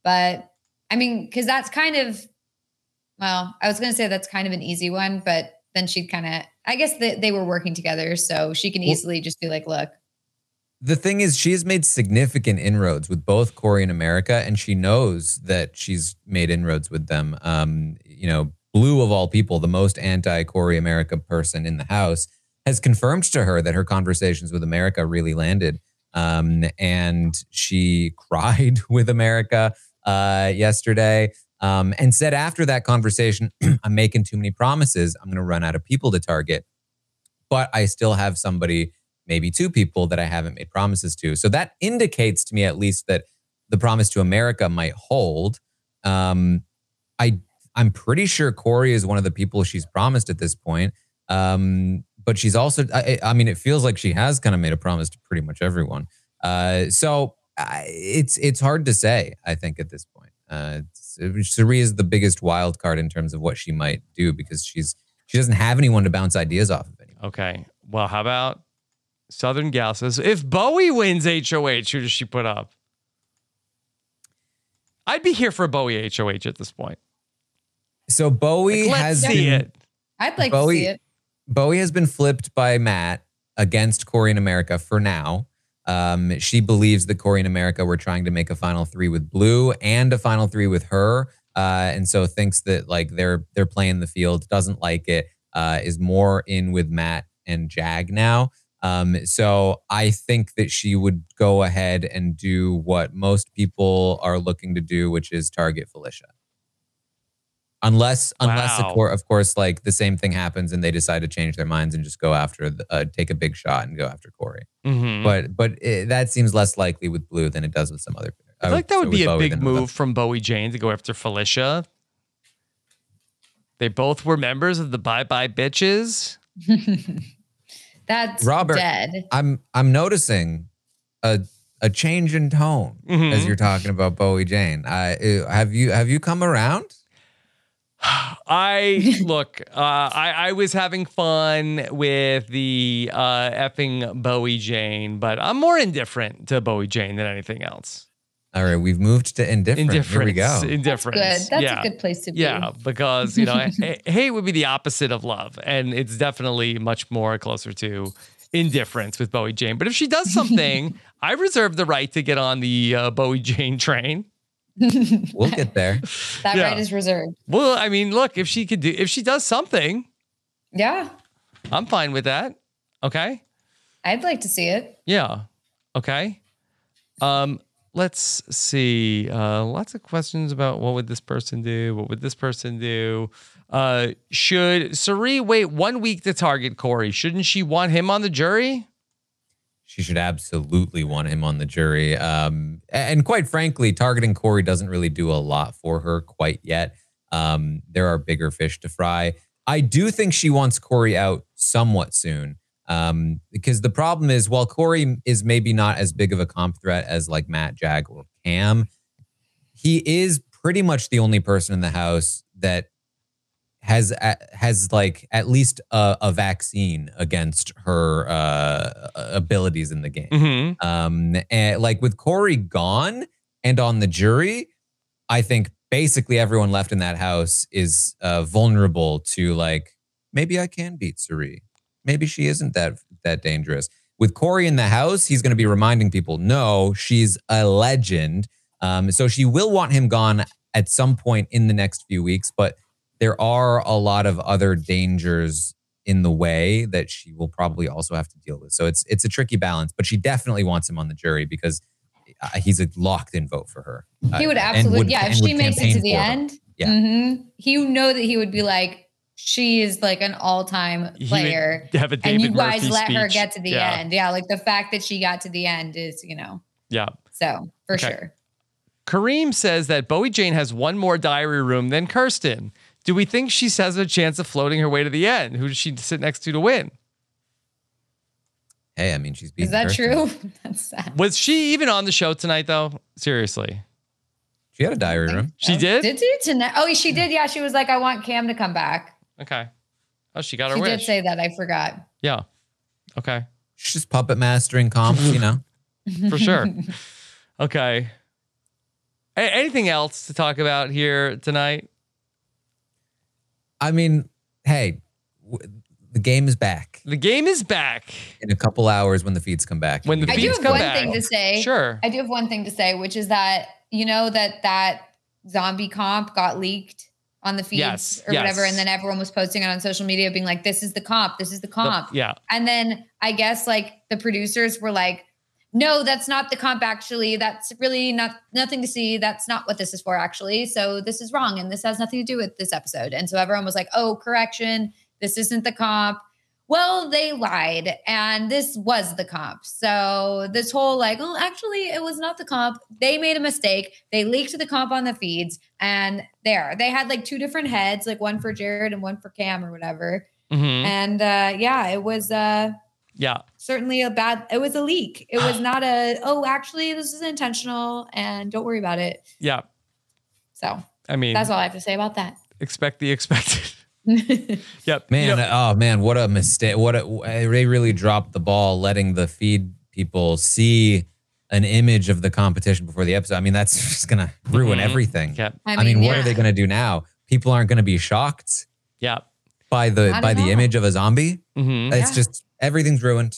But I mean, because that's kind of, well, I was going to say that's kind of an easy one, but then she'd kind of, I guess they, they were working together. So she can Well- easily just be like, look, The thing is, she has made significant inroads with both Cory and America, and she knows that she's made inroads with them. Um, you know, Blue of all people, the most anti Cory America person in the house, has confirmed to her that her conversations with America really landed. Um, and she cried with America uh, yesterday um, and said after that conversation, I'm making too many promises. I'm going to run out of people to target. But I still have somebody, maybe two people that I haven't made promises to. So that indicates to me at least that the promise to America might hold. Um, I I'm pretty sure Cory is one of the people she's promised at this point. Um, but she's also, I, I, mean, it feels like she has kind of made a promise to pretty much everyone. Uh, so uh, it's it's hard to say. I think at this point, uh, Cirie is the biggest wild card in terms of what she might do because she's she doesn't have anyone to bounce ideas off of anymore. Okay. Well, how about Southern Gal says if Bowie wins HOH, who does she put up? I'd be here for a Bowie HOH at this point. So Bowie Like, let's has see been, it. I'd like Bowie, to see it. Bowie has been flipped by Matt against Cory in America for now. Um, she believes that Cory in America were trying to make a final three with Blue and a final three with her, uh, and so thinks that like they're they're playing the field, doesn't like it, uh, is more in with Matt and Jag now. Um, so I think that she would go ahead and do what most people are looking to do, which is target Felicia. Unless, unless of Wow. course, of course, like the same thing happens and they decide to change their minds and just go after, the, uh, take a big shot and go after Cory. Mhm. But, but it, that seems less likely with Blue than it does with some other. I uh, feel like that would with be a Bowie big move from Bowie Jane to go after Felicia. They both were members of the Bye Bye Bitches. That's Robert, dead. I'm I'm noticing a a change in tone Mhm. as you're talking about Bowie Jane. I uh, have you have you come around? I look, uh, I, I was having fun with the uh, effing Bowie Jane, but I'm more indifferent to Bowie Jane than anything else. All right, we've moved to indifferent. Here we go. Indifference. Indifference. Good. That's yeah. a good place to be. Yeah, because you know, hate would be the opposite of love, and it's definitely much more closer to indifference with Bowie Jane. But if she does something, I reserve the right to get on the uh, Bowie Jane train. We'll get there. That Yeah. right is reserved. Well, I mean, look, if she could do, if she does something, Yeah. I'm fine with that. Okay. I'd like to see it. Yeah. Okay. Um, let's see. Uh, lots of questions about what would this person do? What would this person do? Uh, should Cirie wait one week to target Cory? Shouldn't she want him on the jury? She should absolutely want him on the jury. Um, and quite frankly, targeting Cory doesn't really do a lot for her quite yet. Um, there are bigger fish to fry. I do think she wants Cory out somewhat soon. Um, because the problem is, while Cory is maybe not as big of a comp threat as like Matt, Jag, or Cam, he is pretty much the only person in the house that has has like at least a, a vaccine against her uh, abilities in the game. Mm-hmm. Um, and like with Cory gone and on the jury, I think basically everyone left in that house is uh, vulnerable to like maybe I can beat Cirie. Maybe she isn't that that dangerous. With Cory in the house, he's going to be reminding people, no, she's a legend. Um, so she will want him gone at some point in the next few weeks, but there are a lot of other dangers in the way that she will probably also have to deal with. So it's it's a tricky balance, but she definitely wants him on the jury because uh, he's a locked in vote for her. He Uh, would absolutely, would- yeah. If she makes it to the her. end, Yeah. mhm, he would know that he would be like, she is like an all-time He would player, have a and you guys Murphy let her get to the Yeah. end. Yeah, like the fact that she got to the end is, you know, Yeah. so for Okay. sure. Kareem says that Bowie Jane has one more diary room than Kirsten. Do we think she has a chance of floating her way to the end? Who does she sit next to to win? Hey, I mean, she's Is that Kirsten. true? That's sad. Was she even on the show tonight, though? Seriously. She had a diary room. She oh, did? Did she tonight? Oh, she did. Yeah, she was like, I want Cam to come back. Okay. Oh, she got her wish. She did say that. I forgot. yeah. Okay. She's just puppet mastering comps, you know. For sure. okay. A- anything else to talk about here tonight? I mean, hey, w- the game is back The game is back. in a couple hours when the feeds come back. When the I do feeds have come one back. thing to say. Sure. I do have one thing to say, which is that you know that that zombie comp got leaked on the feeds Yes, or whatever. And then everyone was posting it on social media, being like, this is the comp, this is the comp. yeah. And then I guess like the producers were like, no, that's not the comp actually. That's really not nothing to see. That's not what this is for actually. So this is wrong and this has nothing to do with this episode. And so everyone was like, "Oh, correction. This isn't the comp." Well, they lied and this was the comp. So this whole like, "Oh, actually it was not the comp." They made a mistake. They leaked the comp on the feeds and there. They had like two different heads, like one for Jared and one for Cam or whatever. Mhm. And uh yeah, it was uh Yeah. certainly a bad it was a leak it was not a oh actually this is intentional and don't worry about it Yeah. so I mean, that's all i have to say about that expect the expected. yep. Man, You know- oh man, what a mistake! What a, they really dropped the ball, letting the feed people see an image of the competition before the episode. I mean, that's just gonna ruin Mhm. everything. Yep. I I mean, mean, what are they gonna do now? People aren't gonna be shocked Yeah. by the by don't the image of a zombie. Mhm. It's Yeah. just everything's ruined.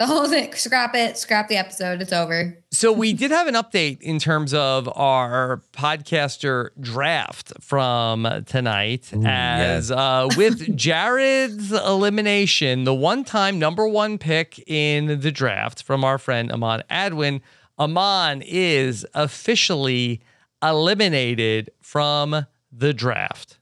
The whole thing scrap it scrap the episode it's over So we did have an update in terms of our podcaster draft from tonight, as yes. uh, with Jared's elimination, the one-time number one pick in the draft from our friend Aman Adwin. Aman is officially eliminated from the draft.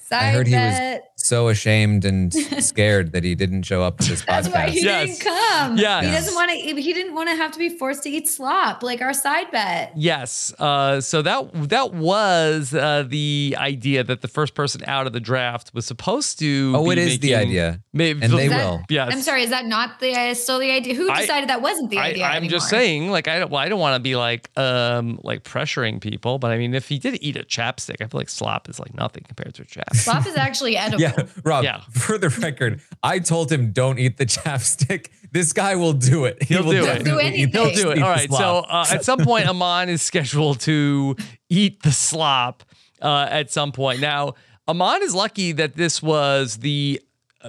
Side I heard he was bet. So ashamed and scared that he didn't show up to this that's why he Yes. didn't come Yes. he doesn't want to he didn't want to have to be forced to eat slop like our side bet Yes. Uh, so that that was uh, the idea that the first person out of the draft was supposed to. Oh, be it is the idea. Maybe, And they that- will. Yes. i'm sorry is that not the uh, still the idea who I- decided that wasn't the I, idea I'm just saying, like, I don't, well, I don't want to be like, um, like pressuring people, but I mean, if he did eat a chapstick, I feel like slop is like nothing compared to a chapstick. slop is actually edible Yeah, Rob. Yeah. For the record, I told him don't eat the chapstick. This guy will do it. He He'll will do it. He'll do eat He'll do it. eat All the right. So uh, at some point, Aman is scheduled to eat the slop uh, at some point. Now, Aman is lucky that this was the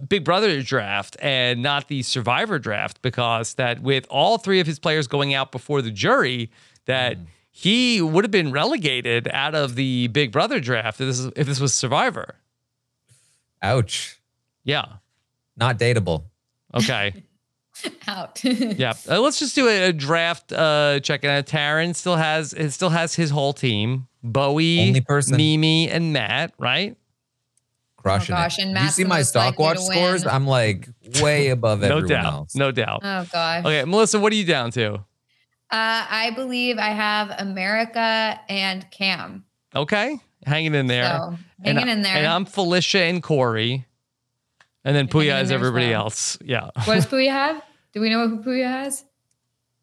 Big Brother draft and not the Survivor draft because that with all three of his players going out before the jury, that Mm. he would have been relegated out of the Big Brother draft if this, is, if this was Survivor. Ouch. Yeah. Not dateable. Okay. out yeah. Uh, let's just do a, a draft uh check. And Taran still has it still has his whole team. Bowie, Only person. Mimi, and Matt, right? Crushing gosh, it. and you see my most stock watch scores? I'm like way above no everyone doubt. else. No doubt. oh gosh Okay, Melissa, what are you down to? Uh, I believe I have America and Cam. Okay. Hanging in there. So hanging and, in there. And I'm Felicia and Cory. And then Hanging Puya is everybody well. else. Yeah. what does Puya have? Do we know who Puya has?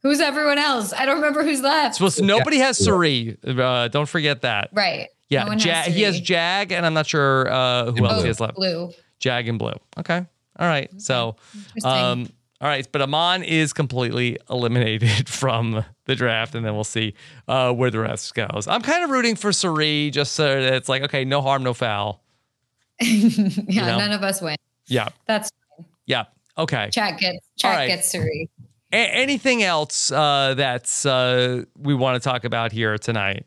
Who's everyone else? I don't remember who's left. So it's- nobody has Cirie. Uh, don't forget that. right. Yeah. No Ja- has he has. Jag, and I'm not sure uh, who And else Blue. he has left. Blue. Jag and Blue. Okay. All right. So, Interesting. um, all right. But Aman is completely eliminated from the draft, and then we'll see uh, where the rest goes. I'm kind of rooting for Cirie just so that it's like, okay, no harm, no foul. yeah, know? none of us win. Yeah. That's fine. Yeah. Okay. chat gets chat right. gets Cirie. A- anything else uh, that's uh, we want to talk about here tonight?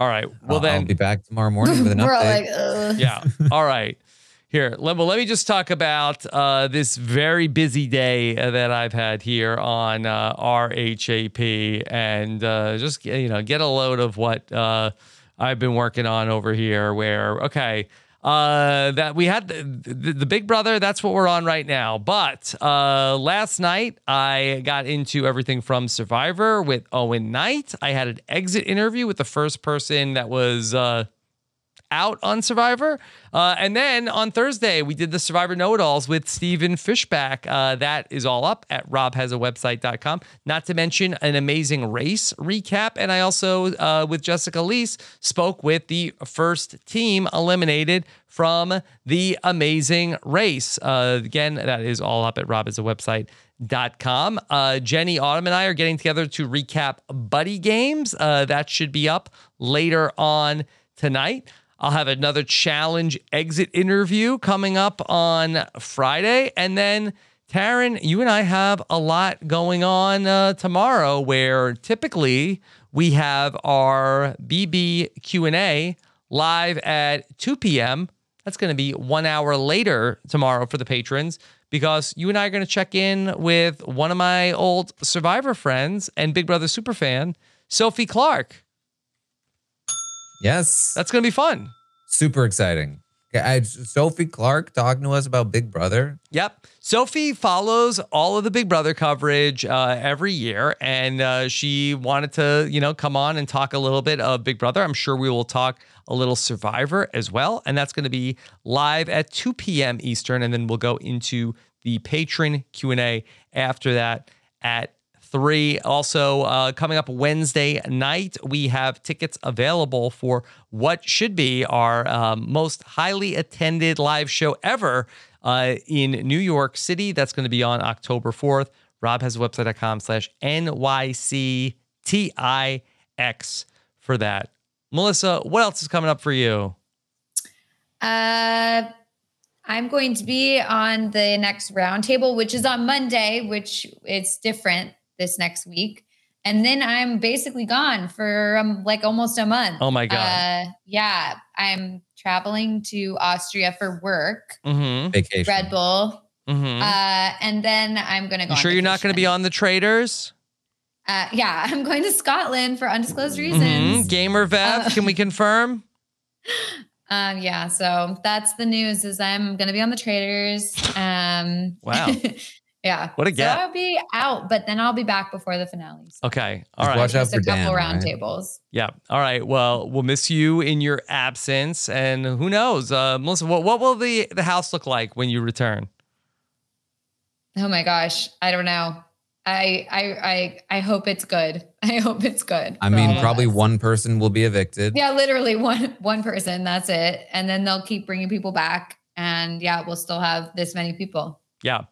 All right. Well, I'll- then I'll be back tomorrow morning with an We're all update. like, Ugh. yeah. All right. Here, let, well, let me just talk about uh, this very busy day uh, that I've had here on uh, RHAP, and uh, just you know get a load of what uh, I've been working on over here. Where okay, uh, that we had the, the, the Big Brother. That's what we're on right now. But last night I got into everything from Survivor with Owen Knight. I had an exit interview with the first person that was. Out on Survivor. Uh, and then on Thursday, we did the Survivor Know It Alls with Stephen Fishbach. Uh, that is all up at robhasawebsite.com. Not to mention an amazing race recap. And I also, uh, with Jessica Liese, spoke with the first team eliminated from the amazing race. Uh, again, that is all up at robhasawebsite.com. Uh, Jenny Autumn and I are getting together to recap Buddy Games. Uh, that should be up later on tonight. I'll have another challenge exit interview coming up on Friday. And then Taran, you and I have a lot going on uh, tomorrow where typically we have our BB Q&A live at 2 p.m. That's going to be one hour later tomorrow for the patrons because you and I are going to check in with one of my old Survivor friends and Big Brother superfan, Sophie Clark. Yes. That's going to be fun. Super exciting. Okay, I, Sophie Clark talking to us about Big Brother. Yep. Sophie follows all of the Big Brother coverage uh, every year, and uh, she wanted to, you know, come on and talk a little bit of Big Brother. I'm sure we will talk a little Survivor as well, and that's going to be live at 2 p.m. Eastern, and then we'll go into the patron Q and A after that at three. Also, uh, coming up Wednesday night, we have tickets available for what should be our um, most highly attended live show ever uh, in New York City. That's going to be on October 4th. Rob has website.com slash NYCTIX for that. Melissa, what else is coming up for you? Uh, I'm going to be on the next roundtable, which is on Monday, which it's different this next week. And then I'm basically gone for um, like almost a month. Oh my God. Uh, yeah. I'm traveling to Austria for work, Mm-hmm. Vacation. Red Bull. Mm-hmm. Uh, and then I'm going to go. you sure on you're not going to be on the Traitors? Uh, yeah, I'm going to Scotland for undisclosed reasons. Mhm. Gamer Vev, Uh, can we confirm? Um, yeah, so that's the news is I'm gonna be on the Traitors. Um Wow. yeah. What a So. I'll be out, but then I'll be back before the finales. Okay. All Just right. watch out Just for a couple Dan. round right? tables. Yeah. All right. Well, we'll miss you in your absence, and who knows, uh, Melissa? What, what will the the house look like when you return? Oh my gosh. I don't know. I I I I hope it's good. I hope it's good. I mean, probably us. one person will be evicted. Yeah, literally one one person. That's it. And then they'll keep bringing people back, and yeah, we'll still have this many people. Yeah.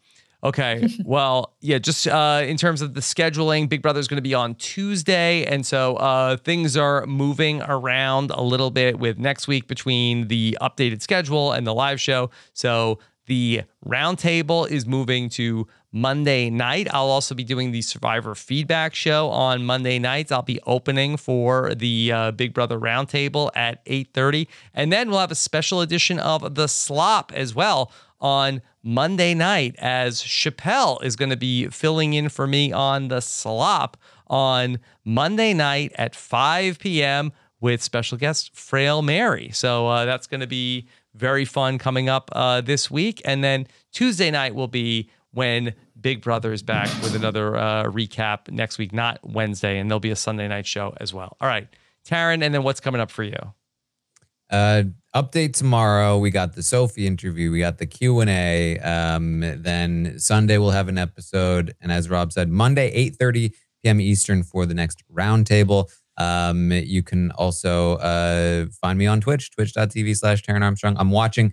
Okay. well, yeah, just uh, in terms of the scheduling, Big Brother is going to be on Tuesday. And so uh, things are moving around a little bit with next week between the updated schedule and the live show. So the roundtable is moving to Monday night. I'll also be doing the Survivor feedback show on Monday nights. I'll be opening for the uh, Big Brother roundtable at 8:30, and then we'll have a special edition of the Slop as well on Monday night as Chappelle is going to be filling in for me on the Slop on Monday night at 5 p.m. with special guest Frail Mary. So uh, that's going to be very fun coming up uh, this week. And then Tuesday night will be when Big Brother is back with another uh, recap next week, not Wednesday, and there'll be a Sunday night show as well. All right, Taran, and then what's coming up for you? Uh, update tomorrow. We got the Sophie interview. We got the Q and A. Um, then Sunday we'll have an episode, and as Rob said, Monday eight thirty p.m. Eastern for the next roundtable. Um, you can also uh, find me on Twitch, twitch.tv slash Taran Armstrong. I'm watching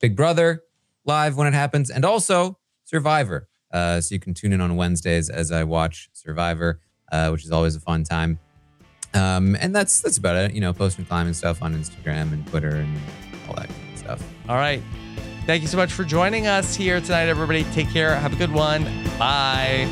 Big Brother live when it happens, and also Survivor. Uh, so you can tune in on Wednesdays as I watch Survivor, uh, which is always a fun time. Um, and that's that's about it. You know, posting climbing stuff on Instagram and Twitter and all that kind of stuff. All right. Thank you so much for joining us here tonight, everybody. Take care. Have a good one. Bye.